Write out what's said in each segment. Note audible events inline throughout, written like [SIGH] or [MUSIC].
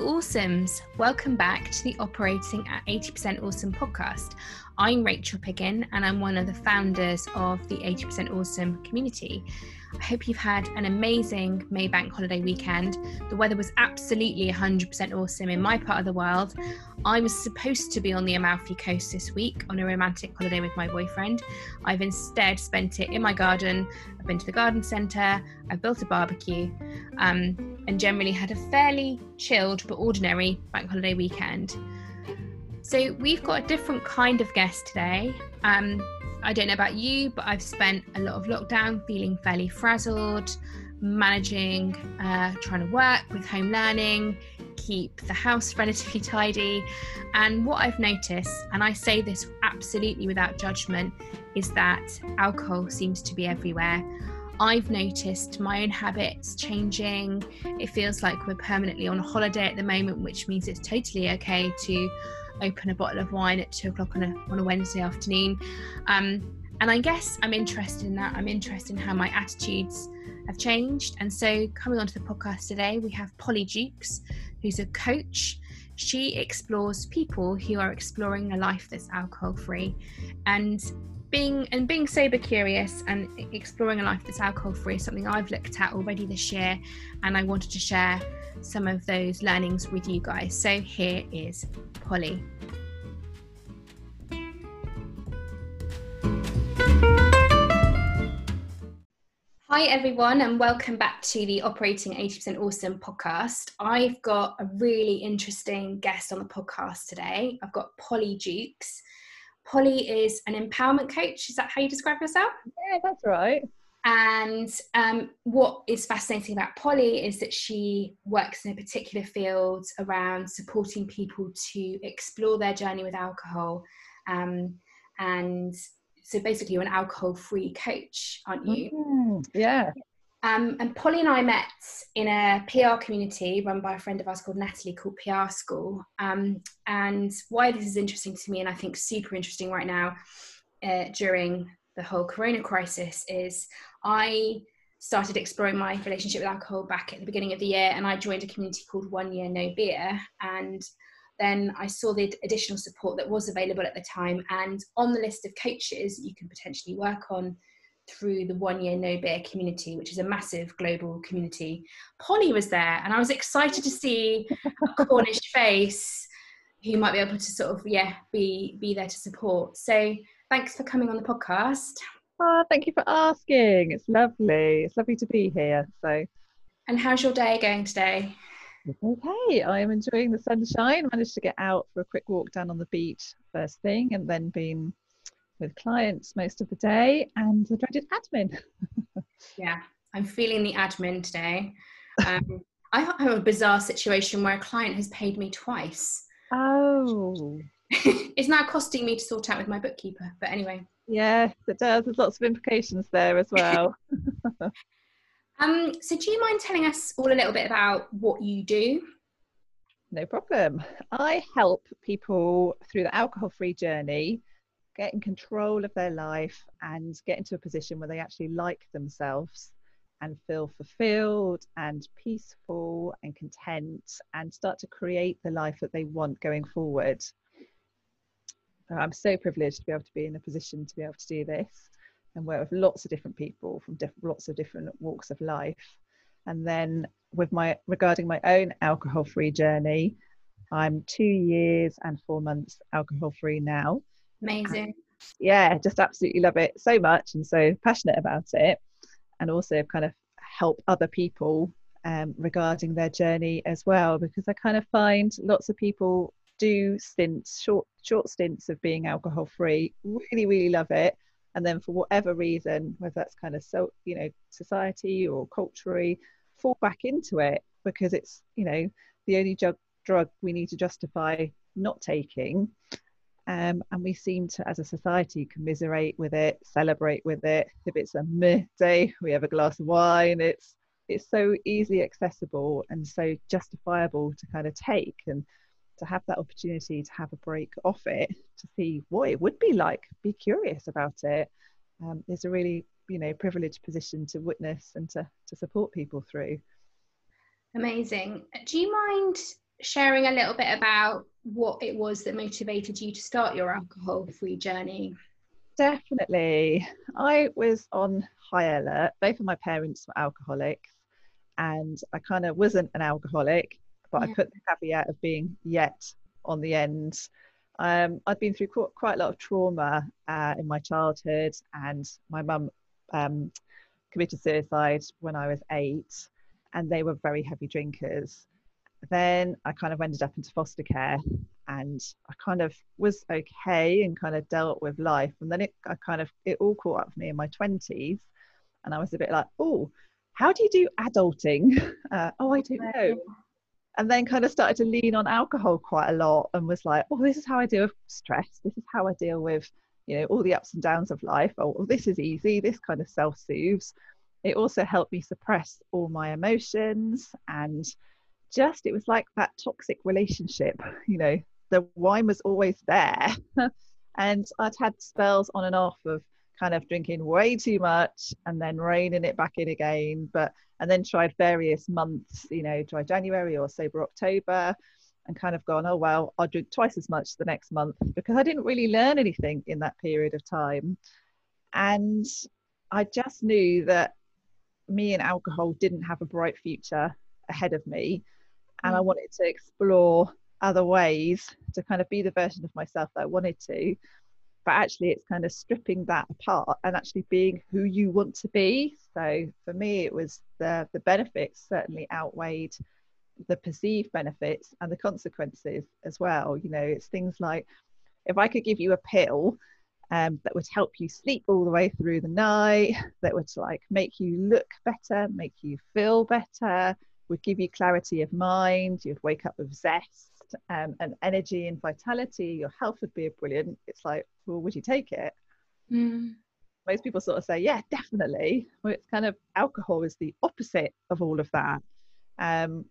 Awesomes. Welcome back to the Operating at 80% Awesome podcast. I'm Rachel Piggin, and I'm one of the founders of the 80% Awesome community. I hope you've had an amazing May bank holiday weekend. The weather was absolutely 100% awesome in my part of the world. I was supposed to be on the Amalfi Coast this week on a romantic holiday with my boyfriend. I've instead spent it in my garden. I've been to the garden centre, I've built a barbecue, um, and generally had a fairly chilled but ordinary bank holiday weekend. So, we've got a different kind of guest today. Um, I don't know about you, but I've spent a lot of lockdown feeling fairly frazzled, managing, uh, trying to work with home learning, keep the house [LAUGHS] relatively tidy. And what I've noticed, and I say this absolutely without judgment, is that alcohol seems to be everywhere. I've noticed my own habits changing. It feels like we're permanently on holiday at the moment, which means it's totally okay to open a bottle of wine at two o'clock on a, on a Wednesday afternoon. Um, and I guess I'm interested in that. I'm interested in how my attitudes have changed. And so, coming onto the podcast today, we have Polly Jukes, who's a coach. She explores people who are exploring a life that's alcohol free. And being and being sober curious and exploring a life that's alcohol free is something I've looked at already this year and I wanted to share some of those learnings with you guys. So here is Polly. Hi, everyone, and welcome back to the Operating 80% Awesome podcast. I've got a really interesting guest on the podcast today. I've got Polly Jukes. Polly is an empowerment coach. Is that how you describe yourself? Yeah, that's right. And um, what is fascinating about Polly is that she works in a particular field around supporting people to explore their journey with alcohol. Um, and so basically, you're an alcohol free coach, aren't you? Mm, yeah. Um, and Polly and I met in a PR community run by a friend of ours called Natalie called PR School. Um, and why this is interesting to me, and I think super interesting right now uh, during the whole corona crisis, is I started exploring my relationship with alcohol back at the beginning of the year and I joined a community called One Year No Beer. And then I saw the additional support that was available at the time. And on the list of coaches you can potentially work on through the One Year No Beer community, which is a massive global community. Polly was there, and I was excited to see a [LAUGHS] Cornish face who might be able to sort of yeah be be there to support. So thanks for coming on the podcast. Oh, thank you for asking. It's lovely. It's lovely to be here. So, and how's your day going today? Okay, I am enjoying the sunshine. Managed to get out for a quick walk down on the beach first thing, and then been with clients most of the day and the dreaded admin. [LAUGHS] yeah, I'm feeling the admin today. Um, I have a bizarre situation where a client has paid me twice. Oh. [LAUGHS] it's now costing me to sort out with my bookkeeper. But anyway. Yes, it does. There's lots of implications there as well. [LAUGHS] um, so, do you mind telling us all a little bit about what you do? No problem. I help people through the alcohol free journey get in control of their life and get into a position where they actually like themselves and feel fulfilled and peaceful and content and start to create the life that they want going forward. I'm so privileged to be able to be in a position to be able to do this and work with lots of different people from diff- lots of different walks of life. And then with my regarding my own alcohol free journey, I'm two years and four months alcohol free now. Amazing. yeah, just absolutely love it so much and so passionate about it. And also kind of help other people um, regarding their journey as well, because I kind of find lots of people do stints, short short stints of being alcohol free, really, really love it. And then for whatever reason, whether that's kind of so you know, society or culturally, fall back into it because it's, you know, the only drug drug we need to justify not taking um, and we seem to, as a society, commiserate with it, celebrate with it. If it's a meh day, [LAUGHS] we have a glass of wine. It's it's so easily accessible and so justifiable to kind of take and to have that opportunity to have a break off it to see what it would be like be curious about it um, is a really you know privileged position to witness and to, to support people through amazing do you mind sharing a little bit about what it was that motivated you to start your alcohol free journey? Definitely. I was on high alert. Both of my parents were alcoholics, and I kind of wasn't an alcoholic, but yeah. I put the caveat of being yet on the end. Um, I'd been through quite a lot of trauma uh, in my childhood, and my mum um, committed suicide when I was eight, and they were very heavy drinkers. Then I kind of ended up into foster care, and I kind of was okay and kind of dealt with life. And then it, I kind of, it all caught up with me in my twenties, and I was a bit like, oh, how do you do adulting? [LAUGHS] Uh, oh, I don't know. And then kind of started to lean on alcohol quite a lot, and was like, oh, this is how I deal with stress. This is how I deal with you know all the ups and downs of life oh well, this is easy this kind of self-soothes it also helped me suppress all my emotions and just it was like that toxic relationship you know the wine was always there [LAUGHS] and i'd had spells on and off of kind of drinking way too much and then reining it back in again but and then tried various months you know dry january or sober october and kind of gone, oh, well, I'll drink twice as much the next month because I didn't really learn anything in that period of time. And I just knew that me and alcohol didn't have a bright future ahead of me. And I mm. wanted to explore other ways to kind of be the version of myself that I wanted to. But actually, it's kind of stripping that apart and actually being who you want to be. So for me, it was the the benefits certainly outweighed the perceived benefits and the consequences as well. You know, it's things like if I could give you a pill um, that would help you sleep all the way through the night, that would like make you look better, make you feel better, would give you clarity of mind, you'd wake up with zest um, and energy and vitality, your health would be brilliant. It's like, well, would you take it? Mm. Most people sort of say, yeah, definitely. Well, it's kind of alcohol is the opposite of all of that. Um,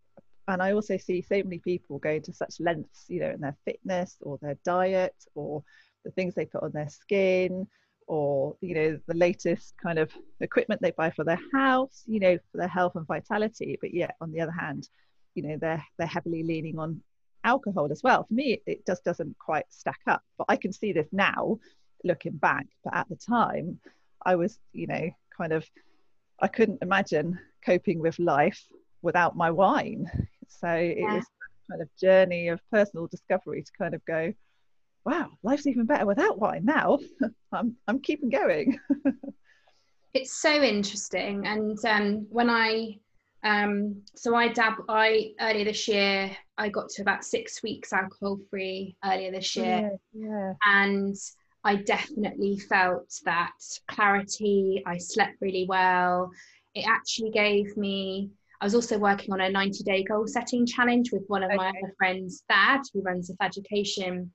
and I also see so many people going to such lengths, you know, in their fitness or their diet or the things they put on their skin or you know the latest kind of equipment they buy for their house you know for their health and vitality. But yet on the other hand you know they're they're heavily leaning on alcohol as well. For me it, just doesn't quite stack up. But i can see this now looking back. But at the time i was you know kind of i couldn't imagine coping with life without my wine. So it yeah. was kind of journey of personal discovery to kind of go, wow, life's even better without wine now. [LAUGHS] I'm I'm keeping going. [LAUGHS] it's so interesting, and um, when I um, so I dab I earlier this year I got to about six weeks alcohol free earlier this year, yeah, yeah. and I definitely felt that clarity. I slept really well. It actually gave me I was also working on a 90 day goal setting challenge with one of okay. my other friends, Thad, who runs a education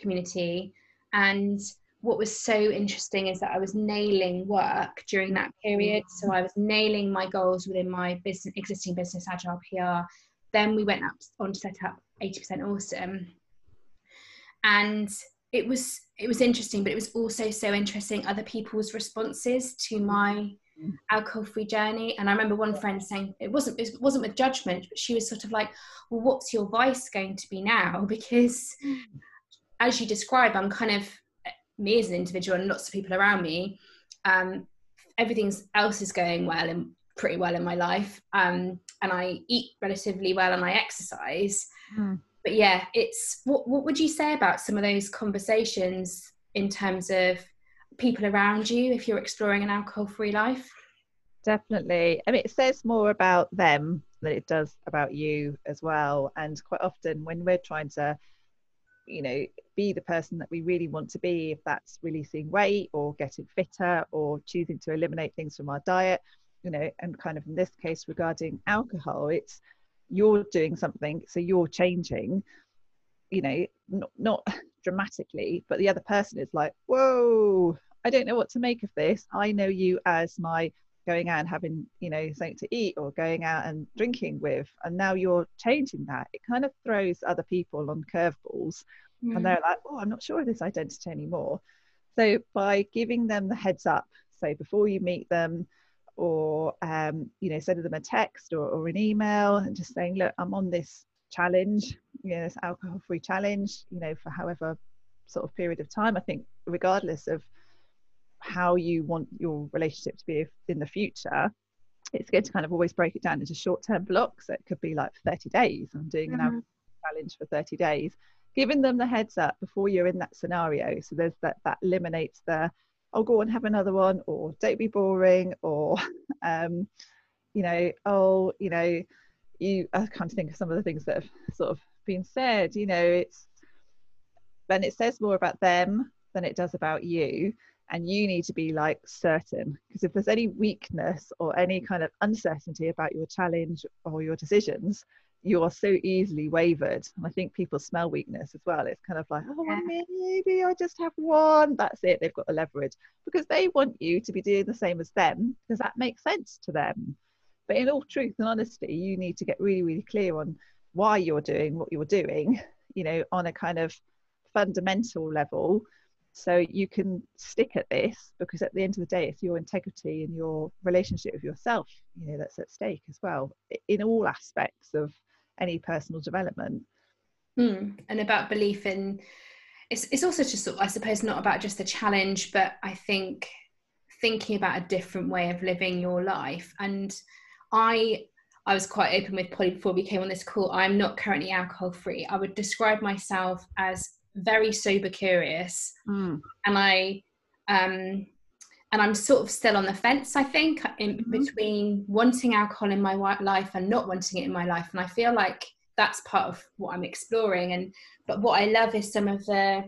community. And what was so interesting is that I was nailing work during that period. So I was nailing my goals within my business, existing business, Agile PR. Then we went up on to set up 80% Awesome. And it was it was interesting, but it was also so interesting other people's responses to my alcohol free journey and i remember one friend saying it wasn't it wasn't with judgment but she was sort of like well what's your vice going to be now [LAUGHS] because as you describe i'm kind of me as an individual and lots of people around me um, everything else is going well and pretty well in my life um, and i eat relatively well and i exercise mm. but yeah it's what, what would you say about some of those conversations in terms of people around you if you're exploring an alcohol free life? Definitely. I mean, it says more about them than it does about you as well. And quite often, when we're trying to, you know, be the person that we really want to be, if that's releasing weight or getting fitter or choosing to eliminate things from our diet, you know, and kind of in this case regarding alcohol, it's you're doing something, so you're changing, you know, not, not [LAUGHS] dramatically, but the other person is like, whoa, I don't know what to make of this. I know you as my going out and having, you know, something to eat or going out and drinking with. And now you're changing that. It kind of throws other people on curveballs. Mm. And they're like, oh, I'm not sure of this identity anymore. So by giving them the heads up, so before you meet them, or um, you know, sending them a text or, or an email and just saying, look, I'm on this challenge you know this alcohol free challenge you know for however sort of period of time i think regardless of how you want your relationship to be in the future it's good to kind of always break it down into short term blocks it could be like 30 days. I'm doing mm-hmm. an challenge for 30 days. Giving them the heads up before you're in that scenario. So there's that that eliminates the oh go and have another one or don't be boring or [LAUGHS] um you know oh you know you i can't think of some of the things that have sort of been said you know it's then it says more about them than it does about you and you need to be like certain because if there's any weakness or any kind of uncertainty about your challenge or your decisions you are so easily wavered. And i think people smell weakness as well. It's kind of like oh yeah. maybe i just have one. That's it. They've got the leverage because they want you to be doing the same as them because that makes sense to them. But in all truth and honesty you need to get really really clear on why you're doing what you're doing you know on a kind of fundamental level so you can stick at this because at the end of the day it's your integrity and your relationship with yourself you know that's at stake as well in all aspects of any personal development. Mm. and about belief in it's, it's also just i suppose not about just the challenge but i think thinking about a different way of living your life. And i i was quite open with polly before we came on this call. I'm not currently alcohol free i would describe myself as very sober curious. Mm. and i um and i'm sort of still on the fence i think in mm-hmm. between wanting alcohol in my life and not wanting it in my life. And i feel like that's part of what i'm exploring. And but what i love is some of the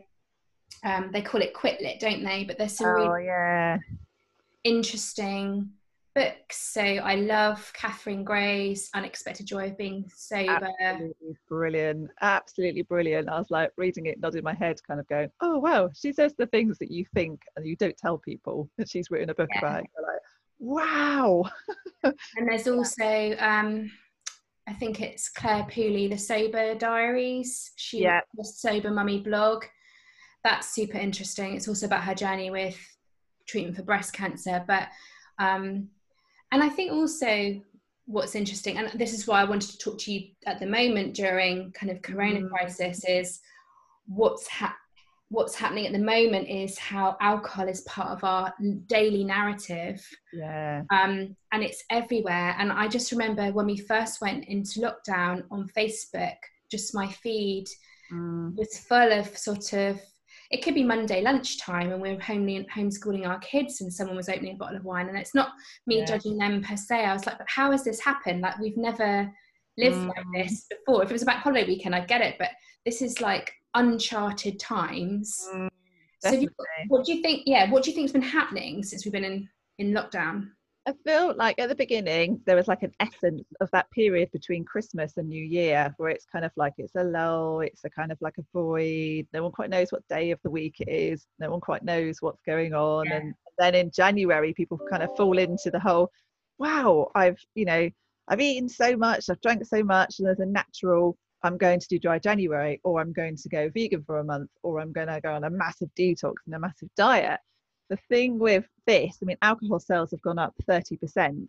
um they call it quit lit don't they? But there's some oh, really yeah. interesting books. So I love Catherine Gray's Unexpected Joy of Being Sober. Absolutely brilliant. Absolutely brilliant. I was like reading it, nodding my head, kind of going, oh, wow, she says the things that you think and you don't tell people that she's written a book yeah. about. Like, wow. [LAUGHS] and there's also, um, I think it's Clare Pooley, The Sober Diaries. She yeah. the Sober Mummy blog. That's super interesting. It's also about her journey with treatment for breast cancer. But um, and I think also what's interesting, and this is why I wanted to talk to you at the moment during kind of Corona mm. crisis, is what's ha- what's happening at the moment is how alcohol is part of our daily narrative. Yeah. Um, and it's everywhere. And I just remember when we first went into lockdown on Facebook, just my feed mm. was full of sort of it could be Monday lunchtime and we're home, homeschooling our kids and someone was opening a bottle of wine and it's not me yeah. judging them per se. I was like, but how has this happened? Like we've never lived mm. like this before. If it was a bank holiday weekend, I'd get it, but this is like uncharted times. Mm, so you, what do you think? Yeah, what do you think's been happening since we've been in in lockdown? I feel like at the beginning there was like an essence of that period between Christmas and New Year where it's kind of like it's a lull, it's a kind of like a void. No one quite knows what day of the week it is. No one quite knows what's going on. Yeah. And then in January, people kind of fall into the whole, wow, I've, you know, I've eaten so much, I've drank so much, and there's a natural, I'm going to do dry January, or I'm going to go vegan for a month, or I'm going to go on a massive detox and a massive diet the thing with this, I mean, alcohol sales have gone up 30%.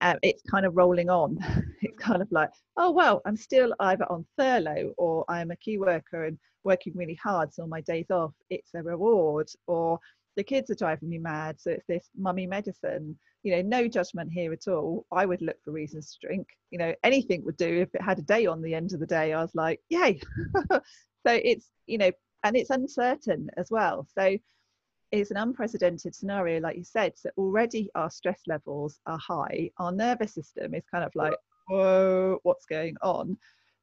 Um, it's kind of rolling on. [LAUGHS] It's kind of like, oh, well, I'm still either on furlough or I'm a key worker and working really hard. So on my days off, it's a reward. Or the kids are driving me mad. So it's this mummy medicine. You know, no judgment here at all. I would look for reasons to drink. You know, anything would do if it had a day on the end of the day. I was like, yay. [LAUGHS] so it's, you know, and it's uncertain as well. So is an unprecedented scenario, like you said. So already our stress levels are high. Our nervous system is kind of like, whoa, what's going on?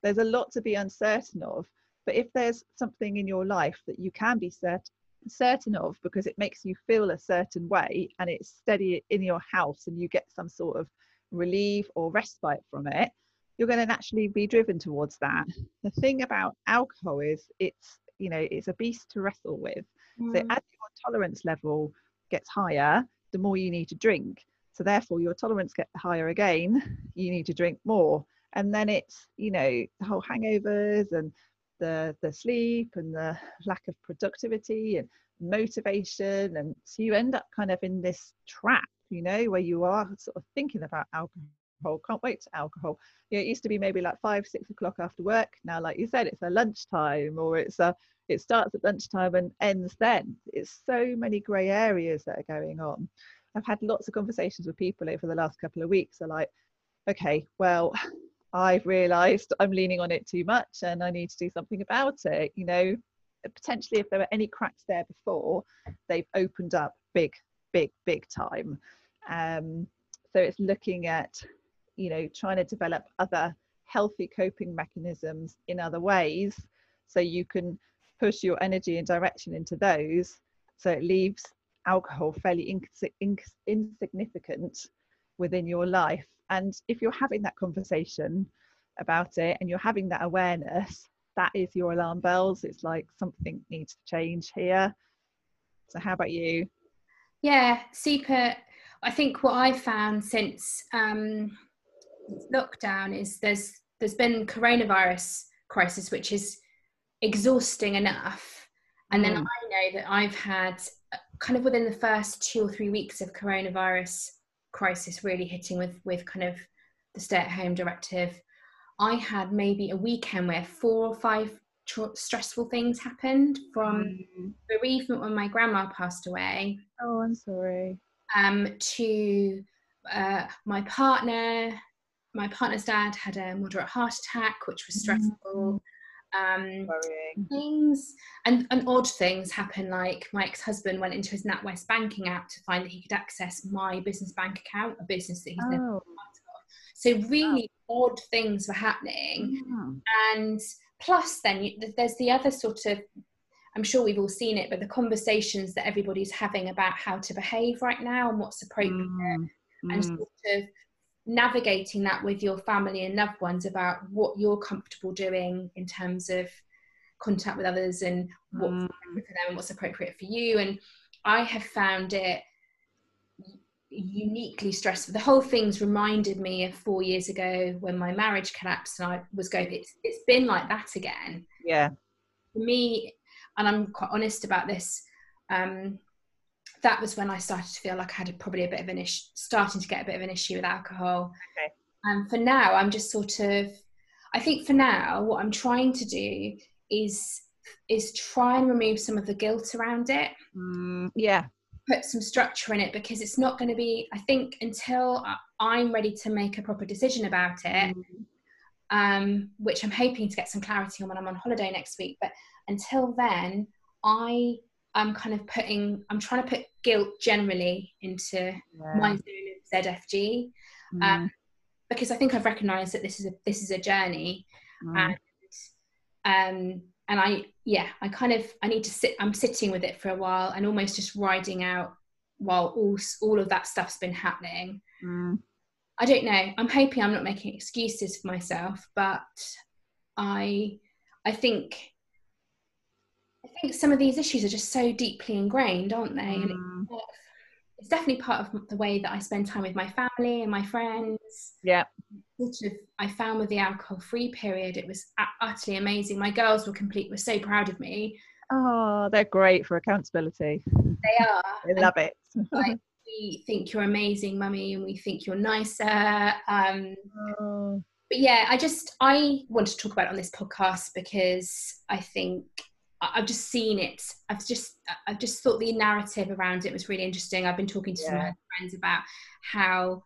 There's a lot to be uncertain of. But if there's something in your life that you can be cert- certain of because it makes you feel a certain way and it's steady in your house and you get some sort of relief or respite from it, you're going to naturally be driven towards that. The thing about alcohol is it's, you know, it's a beast to wrestle with. Mm. So as tolerance level gets higher, the more you need to drink. So therefore, your tolerance gets higher again. [LAUGHS] You need to drink more, and then it's you know the whole hangovers and the the sleep and the [LAUGHS] lack of productivity and motivation, and so you end up kind of in this trap, you know, where you are sort of thinking about alcohol alcohol, can't wait to alcohol. You know, it used to be maybe like five, six o'clock after work. Now, like you said, it's a lunchtime or it's a it starts at lunchtime and ends then. It's so many grey areas that are going on. I've had lots of conversations with people over the last couple of weeks. They're like, okay, well, [SIGHS] I've realised I'm leaning on it too much and I need to do something about it. You know, potentially if there were any cracks there before, they've opened up big, big, big time. Um, so it's looking at, you know, trying to develop other healthy coping mechanisms in other ways. So you can push your energy and direction into those. So it leaves alcohol fairly ins- ins- insignificant within your life. And if you're having that conversation about it and you're having that awareness that is your alarm bells. It's like something needs to change here. So how about you? Yeah super. I think what i've found since um lockdown is there's there's been coronavirus crisis which is exhausting enough and then mm. i know that i've had uh, kind of within the first two or three weeks of coronavirus crisis really hitting with with kind of the stay at home directive i had maybe a weekend where four or five tr- stressful things happened from mm. bereavement when my grandma passed away oh i'm sorry um to uh, my partner my partner's dad had a moderate heart attack which was stressful mm um, things and, and odd things happen like my ex-husband went into his NatWest banking app to find that he could access my business bank account a business that he's oh. never so really oh. odd things were happening mm. and plus then you, there's the other sort of i'm sure we've all seen it but the conversations that everybody's having about how to behave right now and what's appropriate mm. and mm. sort of navigating that with your family and loved ones about what you're comfortable doing in terms of contact with others and what's mm. for them and what's appropriate for you. And i have found it uniquely stressful. The whole thing's reminded me of four years ago when my marriage collapsed and i was going it's, it's been like that again. Yeah. For me and i'm quite honest about this um, that was when I started to feel like I had a, probably a bit of an issue, starting to get a bit of an issue with alcohol. Okay. And for now, I'm just sort of, I think for now, what I'm trying to do is is try and remove some of the guilt around it. Mm, yeah. Put some structure in it because it's not going to be. I think until I'm ready to make a proper decision about it, mm. um, which I'm hoping to get some clarity on when I'm on holiday next week. But until then, I I'm kind of putting, I'm trying to put guilt generally into yeah. my zone of ZFG, mm. um, because I think I've recognised that this is a this is a journey, mm. and um, and I yeah I kind of I need to sit. I'm sitting with it for a while and almost just riding out while all all of that stuff's been happening. Mm. I don't know. I'm hoping I'm not making excuses for myself, but I I think think some of these issues are just so deeply ingrained, aren't they? Mm. And it's definitely part of the way that I spend time with my family and my friends. Yeah. Sort of, I found with the alcohol-free period, it was utterly amazing. My girls were complete, were so proud of me. Oh, they're great for accountability. They are. [LAUGHS] they love it. like, [LAUGHS] we think you're amazing, mummy, and we think you're nicer. Um, oh. But yeah, I just I want to talk about on this podcast because I think I've just seen it. I've just I've just thought the narrative around it was really interesting. I've been talking to yeah. some friends about how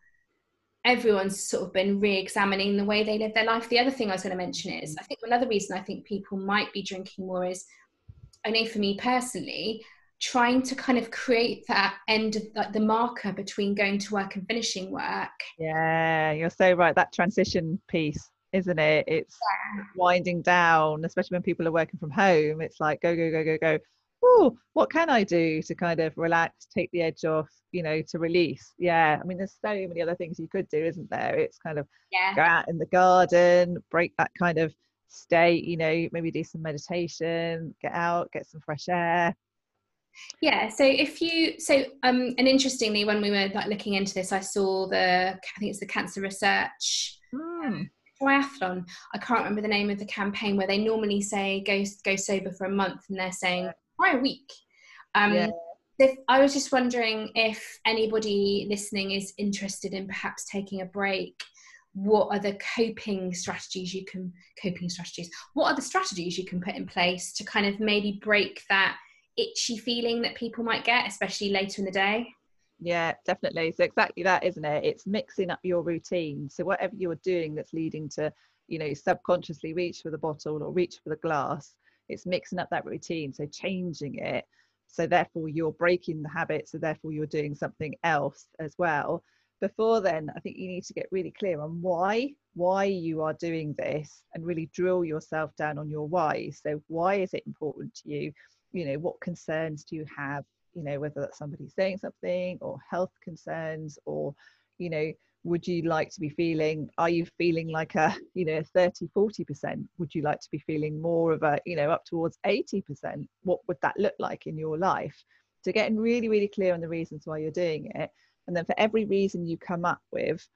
everyone's sort of been re-examining the way they live their life. The other thing I was going to mention is I think another reason I think people might be drinking more is I know for me personally, trying to kind of create that end of like the marker between going to work and finishing work. Yeah, you're so right. That transition piece isn't it? It's yeah. winding down, especially when people are working from home. It's like go, go, go, go, go. Oh, what can I do to kind of relax, take the edge off, you know, to release? Yeah, I mean, there's so many other things you could do, isn't there? It's kind of yeah. go out in the garden, break that kind of state, you know, maybe do some meditation, get out, get some fresh air. Yeah, so if you so um and interestingly when we were like looking into this, I saw the I think it's the cancer research mm Dryathlon. I can't remember the name of the campaign where they normally say go go sober for a month, and they're saying try a week. Um, yeah. if, I was just wondering if anybody listening is interested in perhaps taking a break what are the coping strategies you can coping strategies what are the strategies you can put in place to kind of maybe break that itchy feeling that people might get especially later in the day yeah definitely. So exactly that isn't it? It's mixing up your routine. So whatever you're doing that's leading to you know subconsciously reach for the bottle or reach for the glass it's mixing up that routine so changing it. So therefore you're breaking the habit so therefore you're doing something else as well. Before then i think you need to get really clear on why why you are doing this and really drill yourself down on your why. So why is it important to you? You know what concerns do you have you know whether that's somebody saying something or health concerns or you know would you like to be feeling are you feeling like a [LAUGHS] you know 30 40% would you like to be feeling more of a you know up towards 80% what would that look like in your life? So getting really really clear on the reasons why you're doing it. And then for every reason you come up with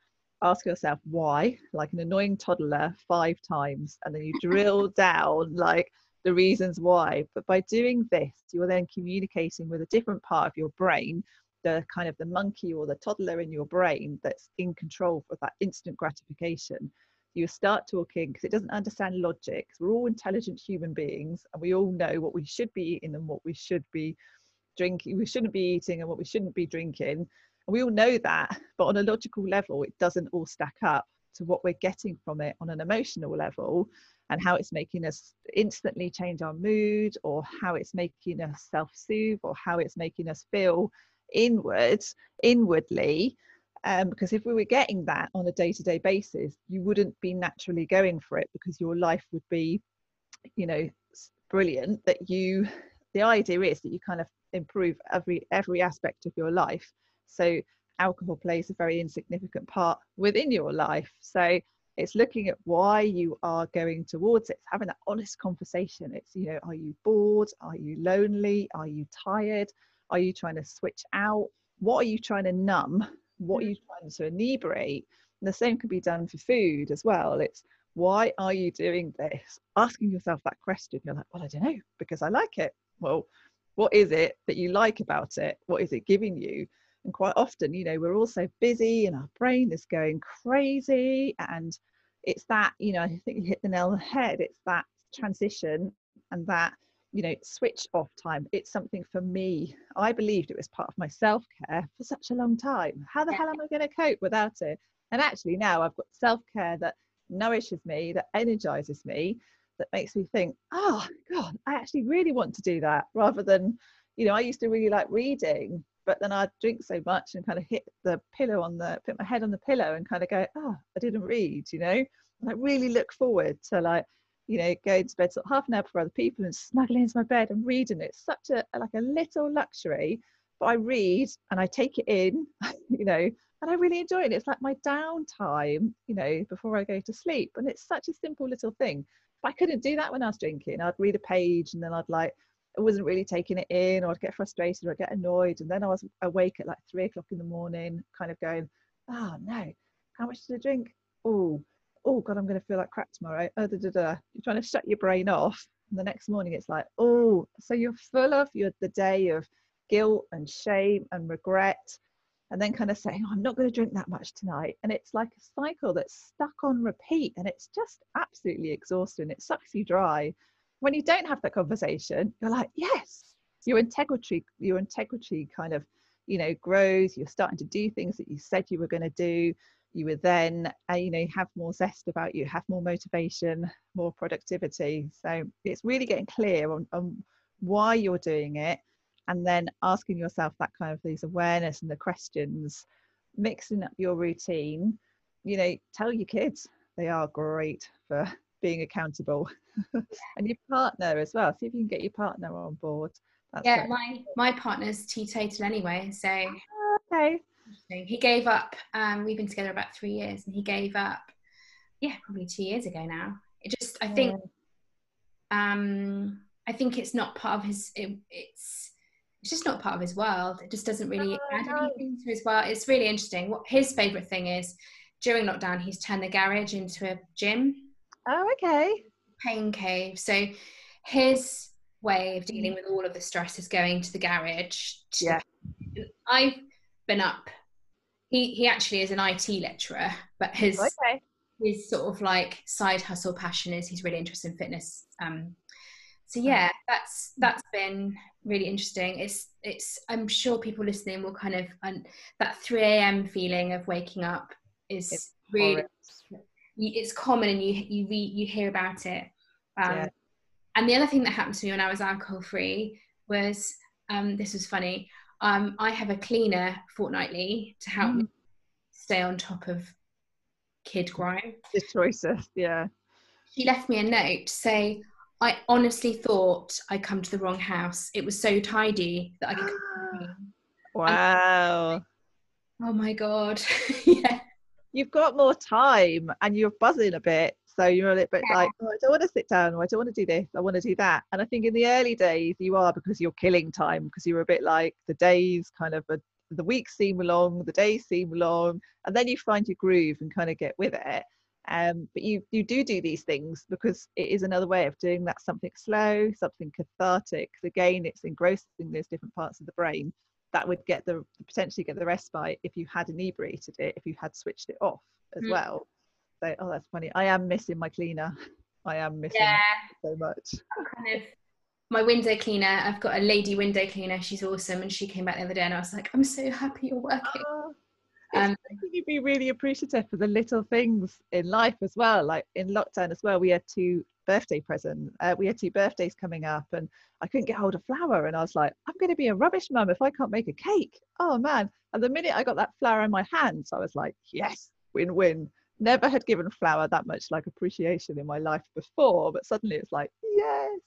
ask yourself why like an annoying toddler five times and then you drill down like the reasons why but by doing this you're then communicating with a different part of your brain the kind of the monkey or the toddler in your brain that's in control of that instant gratification. You start talking because it doesn't understand logic we're all intelligent human beings and we all know what we should be eating and what we should be drinking we shouldn't be eating and what we shouldn't be drinking. And we all know that but on a logical level it doesn't all stack up to what we're getting from it on an emotional level and how it's making us instantly change our mood or how it's making us self-soothe or how it's making us feel inwards inwardly. Um, because if we were getting that on a day-to-day basis you wouldn't be naturally going for it because your life would be you know brilliant that you the idea is that you kind of improve every every aspect of your life. So alcohol plays a very insignificant part within your life. So it's looking at why you are going towards it it's having that honest conversation it's you know are you bored are you lonely are you tired are you trying to switch out? What are you trying to numb? What are you mm. trying to inebriate? And the same could be done for food as well. It's why are you doing this? Asking yourself that question. You're like, well, I don't know, because I like it. Well, what is it that you like about it? What is it giving you? And quite often, you know, we're all so busy and our brain is going crazy. And it's that, you know, I think you hit the nail on the head. It's that transition and that you know switch off time it's something for me i believed it was part of my self-care for such a long time how the hell am i going to cope without it and actually now i've got self-care that nourishes me that energizes me that makes me think oh god i actually really want to do that rather than you know i used to really like reading but then i'd drink so much and kind of hit the pillow on the put my head on the pillow and kind of go oh i didn't read you know and i really look forward to like you know, going to bed sort of half an hour before other people and snuggling into my bed and reading. It's such a like a little luxury, but I read and I take it in, [LAUGHS] you know, and I really enjoy it. It's like my downtime, you know, before I go to sleep. And it's such a simple little thing. But I couldn't do that when I was drinking. I'd read a page and then I'd like, I wasn't really taking it in, or I'd get frustrated or I'd get annoyed. And then I was awake at like three o'clock in the morning, kind of going, oh no, how much did I drink? Oh, oh god i'm going to feel like crap tomorrow oh, da, da, da. you're trying to shut your brain off and the next morning it's like oh so you're full of your the day of guilt and shame and regret and then kind of saying oh, i'm not going to drink that much tonight and it's like a cycle that's stuck on repeat and it's just absolutely exhausting it sucks you dry when you don't have that conversation you're like yes your integrity your integrity kind of you know grows. You're starting to do things that you said you were going to do. You would then uh, you know have more zest about you have more motivation more productivity. So it's really getting clear on, on why you're doing it and then asking yourself that kind of these awareness and the questions mixing up your routine. You know tell your kids they are great for being accountable [LAUGHS] and your partner as well see if you can get your partner on board That's yeah my my partner's teetotal anyway so ah, okay he gave up. Um, we've been together about three years, and he gave up. Yeah, probably two years ago now. It just, I think, um, I think it's not part of his. It, it's it's just not part of his world. It just doesn't really oh, add anything to his world. It's really interesting. What his favorite thing is during lockdown, he's turned the garage into a gym. Oh, okay. Pain cave. So his way of dealing with all of the stress is going to the garage. To yeah. I've been up he he actually is an IT lecturer, but his Okay. his sort of like side hustle passion is he's really interested in fitness. Um, so yeah, that's that's been really interesting. It's it's I'm sure people listening will kind of that 3 a.m. feeling of waking up is It's really horrid. It's common and you you read you hear about it. Um, Yeah. And the other thing that happened to me when I was alcohol free was um, this was funny. Um, I have a cleaner fortnightly to help me Mm. stay on top of kid grime. The choices, yeah. She left me a note to say, I honestly thought I'd come to the wrong house. It was so tidy that I could. [GASPS] Wow. oh my god! [LAUGHS] yeah, You've got more time and you're buzzing a bit. So you're a little bit Yeah. like, oh, I don't want to sit down or I don't want to do this. I want to do that. And I think in the early days you are because you're killing time because you're a bit like the days kind of, a, the weeks seem long, the days seem long, and then you find your groove and kind of get with it. Um, but you you do do these things because it is another way of doing that something slow, something cathartic. Again, it's engrossing those different parts of the brain that would get the potentially get the respite if you had inebriated it, if you had switched it off as Mm. well. So, oh, that's funny. I am missing my cleaner. [LAUGHS] I am missing yeah. so much. Kind of my window cleaner. I've got a lady window cleaner. She's awesome, and she came back the other day, and I was like, I'm so happy you're working. Oh, Um, it's making you be really appreciative for the little things in life as well. Like in lockdown as well, we had two birthday present. Uh, we had two birthdays coming up, and I couldn't get hold of flour, and I was like, I'm going to be a rubbish mum if I can't make a cake. Oh man! And the minute I got that flour in my hands, I was like, yes, win-win. Never had given flour that much like appreciation in my life before, but suddenly it's like, yes.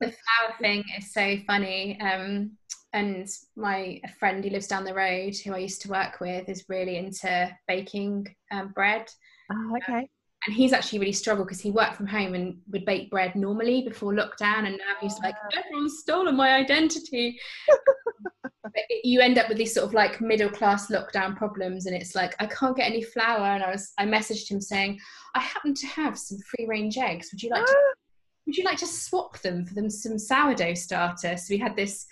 the flour thing is so funny. Um, and my a friend who lives down the road, who I used to work with, is really into baking um, bread. Oh, okay. And he's actually really struggled because he worked from home and would bake bread normally before lockdown, and now he's like, everyone's stolen my identity. [LAUGHS] but it- you end up with these sort of like middle class lockdown problems, and it's like I can't get any flour. And I was I messaged him saying, I happen to have some free range eggs. Would you like to [GASPS] would you like to swap them for them some sourdough starter? So we had this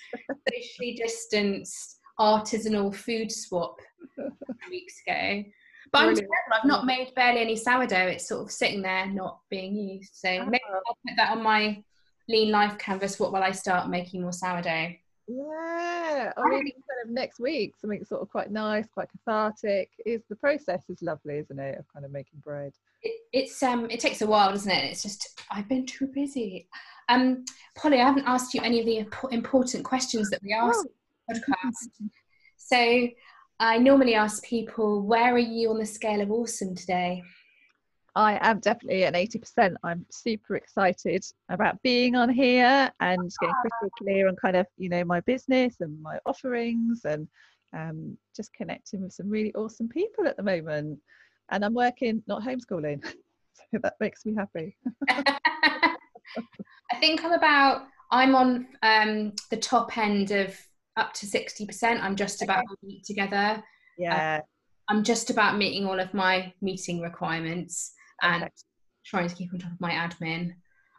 socially distanced artisanal food swap [LAUGHS] weeks ago. But I'm terrible. I've not made barely any sourdough. It's sort of sitting there, not being used. So maybe Oh. I'll put that on my lean life canvas. What will I start making more sourdough? Yeah, or maybe kind of next week, something sort of quite nice, quite cathartic. Is the process is lovely, isn't it, of kind of making bread? It, it's um, it takes a while, doesn't it? It's just I've been too busy. Um, Polly, I haven't asked you any of the important questions that we ask on the podcast. So I normally ask people, where are you on the scale of awesome today? I am definitely at 80%. I'm super excited about being on here and getting crystal clear on kind of, you know, my business and my offerings and um, just connecting with some really awesome people at the moment. And I'm working, not homeschooling. [LAUGHS] so that makes me happy. [LAUGHS] I think I'm about I'm on um, the top end of up to 60%. I'm just about meet together. Yeah. I'm just about meeting all of my meeting requirements and Okay. trying to keep on top of my admin.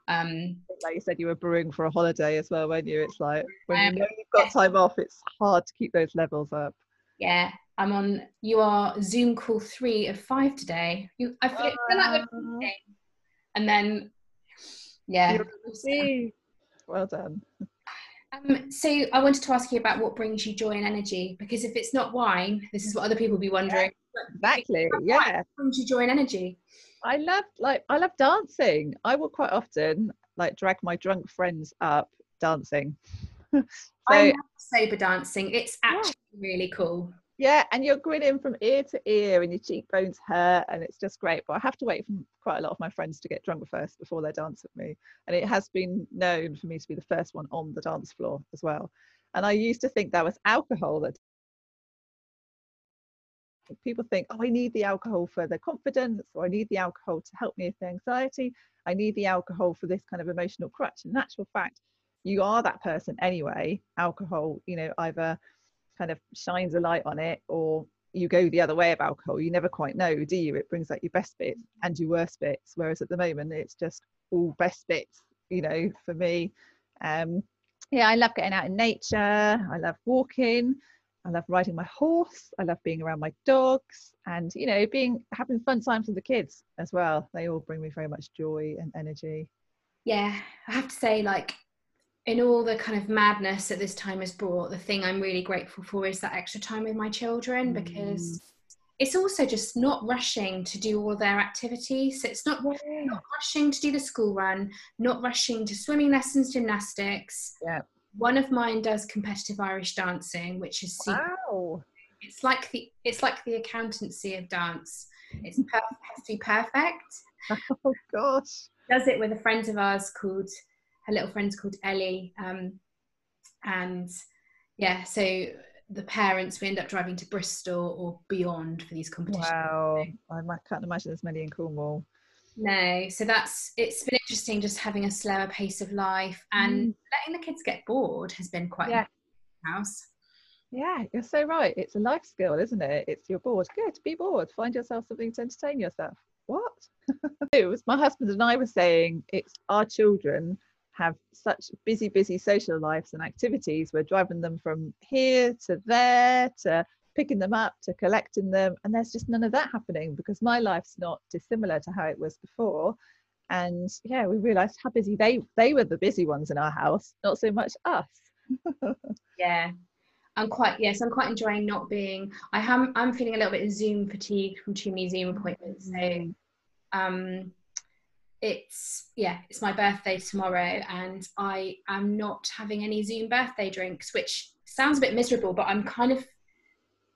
Um, like you said, you were brewing for a holiday as well, weren't you? It's like when Um, you know you've got time off, it's hard to keep those levels up. yeah, I'm on. You are Zoom call three of five today. You, I feel, feel like we're and then yeah. you're a see. Well done. Um, so I wanted to ask you about what brings you joy and energy because if it's not wine, this is what other people will be wondering. Exactly. Yeah. What brings you joy and energy? I love like I love dancing. I will quite often like drag my drunk friends up dancing. [LAUGHS] so I love sober dancing. It's Yeah. actually really cool. Yeah, and you're grinning from ear to ear and your cheekbones hurt and it's just great. But I have to wait for quite a lot of my friends to get drunk first before they dance with me. And it has been known for me to be the first one on the dance floor as well. And I used to think that was alcohol that people think, oh, I need the alcohol for the confidence, or I need the alcohol to help me with the anxiety. I need the alcohol for this kind of emotional crutch. And in actual fact, you are that person anyway. Alcohol, you know, either kind of shines a light on it or you go the other way of alcohol. You never quite know, do you? It brings out your best bits and your worst bits. Whereas at the moment, it's just all best bits, you know, for me. Um, yeah, I love getting out in nature. I love walking. I love riding my horse. I love being around my dogs and, you know, being having fun times with the kids as well. They all bring me very much joy and energy. Yeah, I have to say, like, in all the kind of madness that this time has brought, the thing I'm really grateful for is that extra time with my children because mm. it's also just not rushing to do all their activities. It's not, yeah. not rushing to do the school run, not rushing to swimming lessons, gymnastics. Yeah one of mine does competitive Irish dancing, which is wow. It's like the it's like the accountancy of dance. It's [LAUGHS] perfect, has to be perfect. Oh gosh. Does it with a friend of ours called her little friend's called Ellie, um, and yeah, so the parents we end up driving to Bristol or beyond for these competitions. Wow, I can't imagine there's many in Cornwall. No, so that's it's been interesting just having a slower pace of life and mm. letting the kids get bored has been quite yeah. house. Yeah, you're so right. It's a life skill, isn't it? It's you're bored. Good, be bored. Find yourself something to entertain yourself. What? [LAUGHS] it was my husband and I were saying it's our children have such busy, busy social lives and activities. We're driving them from here to there to picking them up to collecting them. And there's just none of that happening because my life's not dissimilar to how it was before. And yeah we realized how busy they they were the busy ones in our house not so much us. [LAUGHS] Yeah. I'm quite yes i'm quite enjoying not being i am i'm feeling a little bit zoom fatigue from too many zoom appointments. So mm. um it's yeah it's my birthday tomorrow and i am not having any zoom birthday drinks which sounds a bit miserable but i'm kind of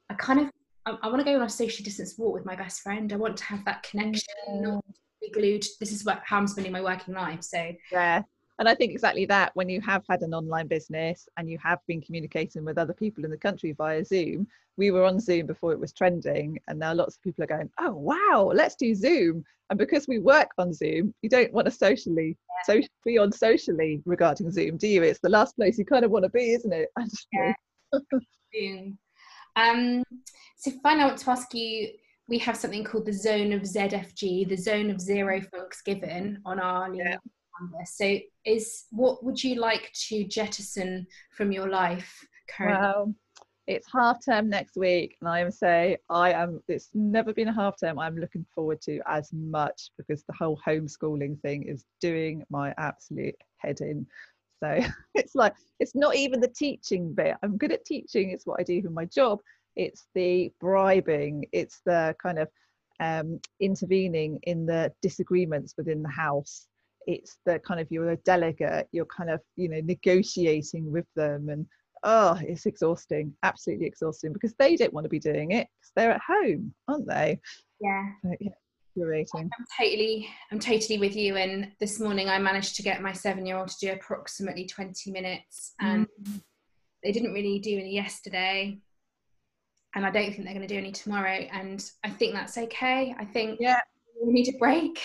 I kind of I, I want to go on a social distance walk with my best friend. I want to have that connection, yeah. not be glued. This is what how I'm spending my working life. So yeah. And I think exactly that when you have had an online business and you have been communicating with other people in the country via Zoom, we were on Zoom before it was trending, and now lots of people are going, "Oh wow, let's do Zoom." And because we work on Zoom, you don't want to socially yeah. so be on socially regarding Zoom, do you? It's the last place you kind of want to be, isn't it? [LAUGHS] Yeah. Zoom. Um, so finally, I want to ask you, we have something called the zone of ZFG, the zone of zero funks given on our yeah. Canvas. So is what would you like to jettison from your life currently? Well, it's half term next week and i am say i am it's never been a half term i'm looking forward to as much because the whole homeschooling thing is doing my absolute head in so [LAUGHS] it's like it's not even the teaching bit i'm good at teaching it's what i do for my job it's the bribing it's the kind of um, intervening in the disagreements within the house it's the kind of you're a delegate you're kind of you know negotiating with them and oh it's exhausting absolutely exhausting because they don't want to be doing it because they're at home aren't they yeah, yeah curating. I'm totally, I'm totally with you. And this morning I managed to get my seven-year-old to do approximately 20 minutes, and mm. they didn't really do any yesterday, and I don't think they're going to do any tomorrow. And I think that's okay. I think yeah, we need a break.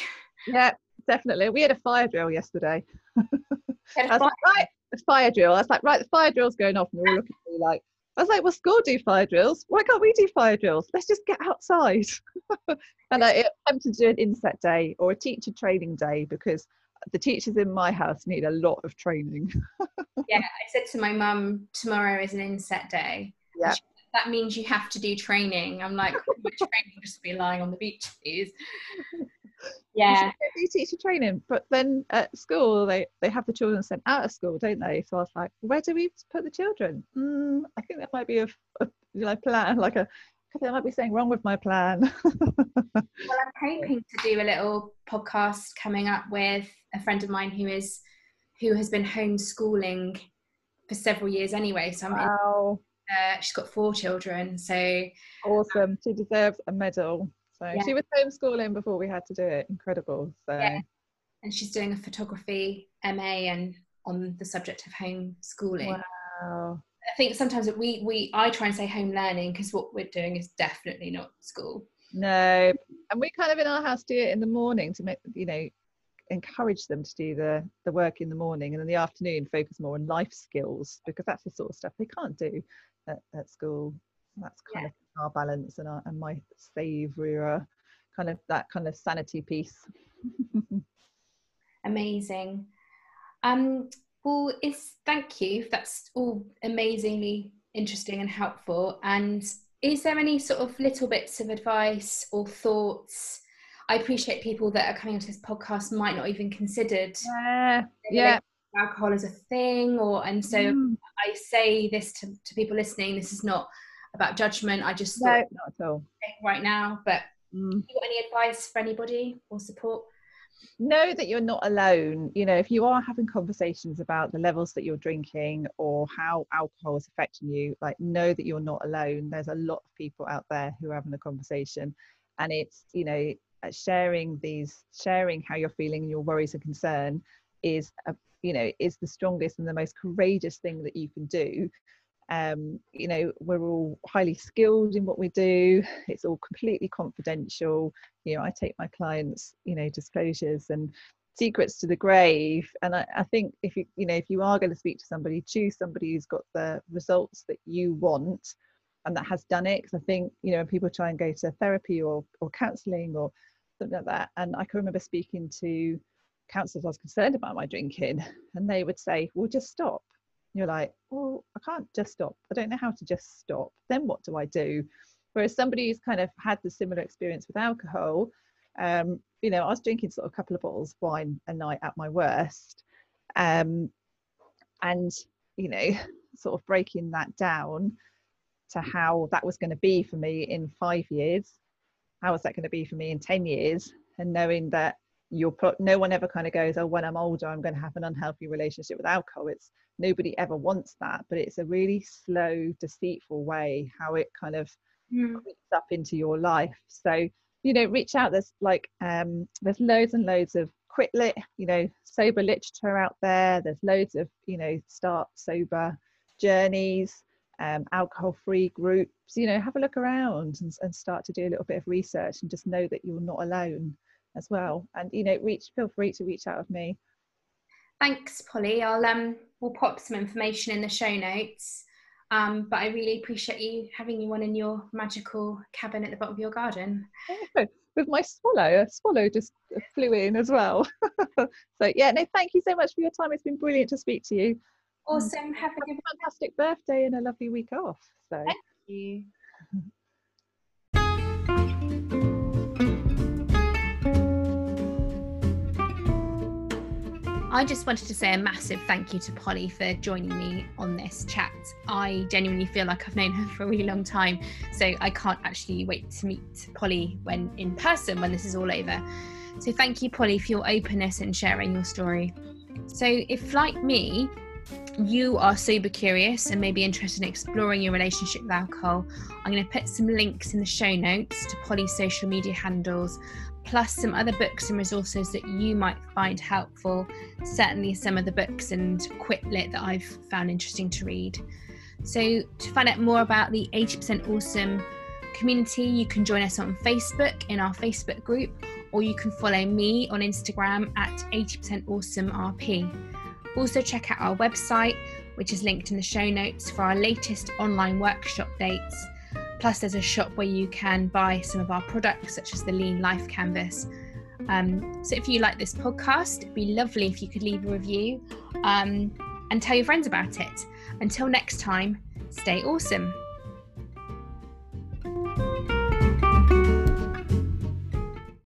Yeah, definitely. We had a fire drill yesterday. I was like, right, the fire drill. I was like, right, the fire drill's going off, and we're all looking at me like, I was like, well, school do fire drills. Why can't we do fire drills? Let's just get outside. [LAUGHS] and I attempted to do an inset day or a teacher training day because the teachers in my house need a lot of training. [LAUGHS] yeah, I said to my mum, tomorrow is an inset day. Yeah. That means you have to do training. I'm like, my training will just be lying on the beach, please yeah. do teacher training but then at school they they have the children sent out of school don't they? So i was like where do we put the children? Mm, i think that might be a, a you know plan like a there might be something wrong with my plan. [LAUGHS] Well i'm hoping to do a little podcast coming up with a friend of mine who is who has been homeschooling for several years anyway so i'm wow. In, uh, she's got four children so awesome. She deserves a medal so yeah. she was homeschooling before we had to do it. Incredible. So yeah. and she's doing a photography MA and on the subject of homeschooling. Wow. I think sometimes we we I try and say home learning because what we're doing is definitely not school. No, and we kind of in our house do it in the morning to make you know encourage them to do the the work in the morning and in the afternoon focus more on life skills because that's the sort of stuff they can't do at, at school that's kind yeah. of our balance and, our, and my savourer kind of that kind of sanity piece [LAUGHS] amazing um well it's thank you that's all amazingly interesting and helpful. And is there any sort of little bits of advice or thoughts? I appreciate people that are coming onto this podcast might not even considered yeah, yeah. alcohol as a thing, or and so mm. I say this to, to people listening. This is not about judgment. I just no, not at all right now. But mm. you got any advice for anybody or support? know that you're not alone you know if you are having conversations about the levels that you're drinking or how alcohol is affecting you like know that you're not alone there's a lot of people out there who are having a conversation and it's you know uh, sharing these sharing how you're feeling and your worries and concern is a, you know is the strongest and the most courageous thing that you can do um, you know we're all highly skilled in what we do. It's all completely confidential. You know i take my clients you know disclosures and secrets to the grave. And I, I, think if you you know if you are going to speak to somebody choose somebody who's got the results that you want and that has done it. Because i think you know people try and go to therapy or or counseling or something like that and i can remember speaking to counselors i was concerned about my drinking and they would say well just stop you're like, well, I can't just stop. I don't know how to just stop. Then what do I do? Whereas somebody who's kind of had the similar experience with alcohol, um, you know, I was drinking sort of a couple of bottles of wine a night at my worst. Um, and, you know, [LAUGHS] sort of breaking that down to how that was going to be for me in five years. How was that going to be for me in 10 years? And knowing that you're put, no one ever kind of goes, oh, when I'm older, I'm going to have an unhealthy relationship with alcohol. It's nobody ever wants that but it's a really slow deceitful way how it kind of mm. creeps up into your life. So you know reach out. There's like um there's loads and loads of quit lit you know sober literature out there. There's loads of you know start sober journeys um, alcohol free groups. You know have a look around and, and start to do a little bit of research and just know that you're not alone as well and you know reach feel free to reach out with me Thanks, Polly. I'll um we'll pop some information in the show notes. Um, but I really appreciate you having you on in your magical cabin at the bottom of your garden. Yeah, with my swallow, a swallow just flew in as well. [LAUGHS] so yeah, no, thank you so much for your time. It's been brilliant to speak to you. Awesome. Have a good fantastic birthday and a lovely week off. So thank you. [LAUGHS] I just wanted to say a massive thank you to Polly for joining me on this chat. I genuinely feel like I've known her for a really long time, so I can't actually wait to meet Polly when in person when this is all over. So thank you, Polly, for your openness and sharing your story. So if, like me, you are sober curious and maybe interested in exploring your relationship with alcohol, I'm going to put some links in the show notes to Polly's social media handles plus some other books and resources that you might find helpful. Certainly, some of the books and Quit Lit that I've found interesting to read. So, to find out more about the 80% Awesome community, you can join us on Facebook in our Facebook group, or you can follow me on Instagram at 80% Awesome RP. Also, check out our website, which is linked in the show notes for our latest online workshop dates Plus, there's a shop where you can buy some of our products, such as the Lean Life Canvas. Um, so, if you like this podcast, it'd be lovely if you could leave a review um, and tell your friends about it. Until next time, stay awesome.